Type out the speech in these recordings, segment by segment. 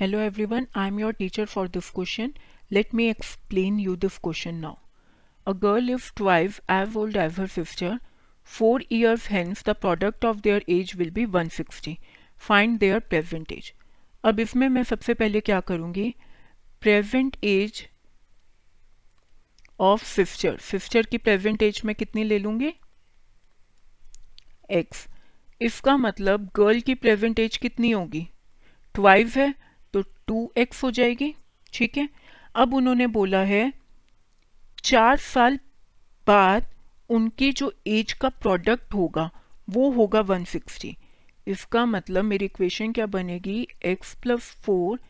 Hello everyone I am your teacher for this question let me explain you this question now a girl live twice as old as her sister four years hence the product of their age will be one sixty find their present age अब इसमें मैं सबसे पहले क्या करूँगी? Present age of sister sister की present age मैं कितनी ले लूँगी? एक्स इसका मतलब गर्ल की प्रेजेंट एज कितनी होगी? ट्वाइव है तो टू एक्स हो जाएगी, ठीक है? अब उन्होंने बोला है, चार साल बाद उनकी जो एज का प्रोडक्ट होगा, वो होगा 160 इसका मतलब मेरी इक्वेशन क्या बनेगी? X plus four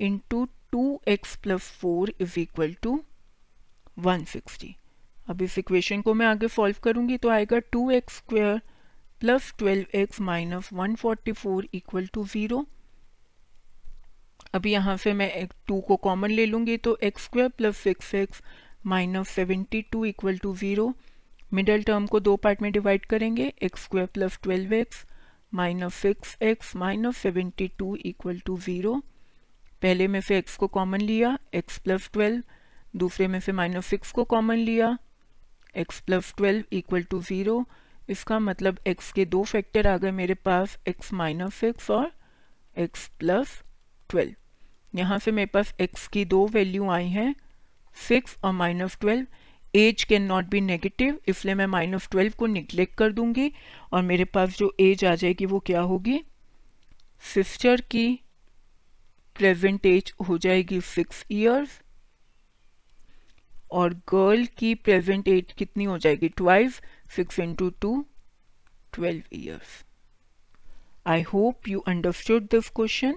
into two x plus four is equal to one sixty अब इस इक्वेशन को मैं आगे सॉल्व करूँगी तो आएगा two x square plus twelve x minus one forty four equal to zero अभी यहाँ से मैं एक टू को कॉमन ले लूँगी तो x square plus six x minus seventy two equal to zero middle term को दो पार्ट में डिवाइड करेंगे x square plus twelve x minus six x minus seventy two equal to zero पहले में से एक्स को कॉमन लिया x plus twelve दूसरे में से माइनस सिक्स को कॉमन लिया x plus twelve equal to zero इसका मतलब एक्स के दो फैक्टर आ गए मेरे पास एक्स माइनस सिक्स और एक्स प्लस ट्वेल्व यहाँ से मेरे पास एक्स की दो वैल्यू आई हैं सिक्स और minus twelve age can not be negative इसलिए मैं माइनस ट्वेल्व को निग्लेक्ट कर दूँगी और मेरे पास जो एज आ जाएगी वो क्या होगी? सिस्टर की प्रेजेंट एज हो जाएगी सिक्स ईयर्स और गर्ल की प्रेजेंट एज कितनी हो जाएगी? Twelve six into two twelve years I hope you understood this question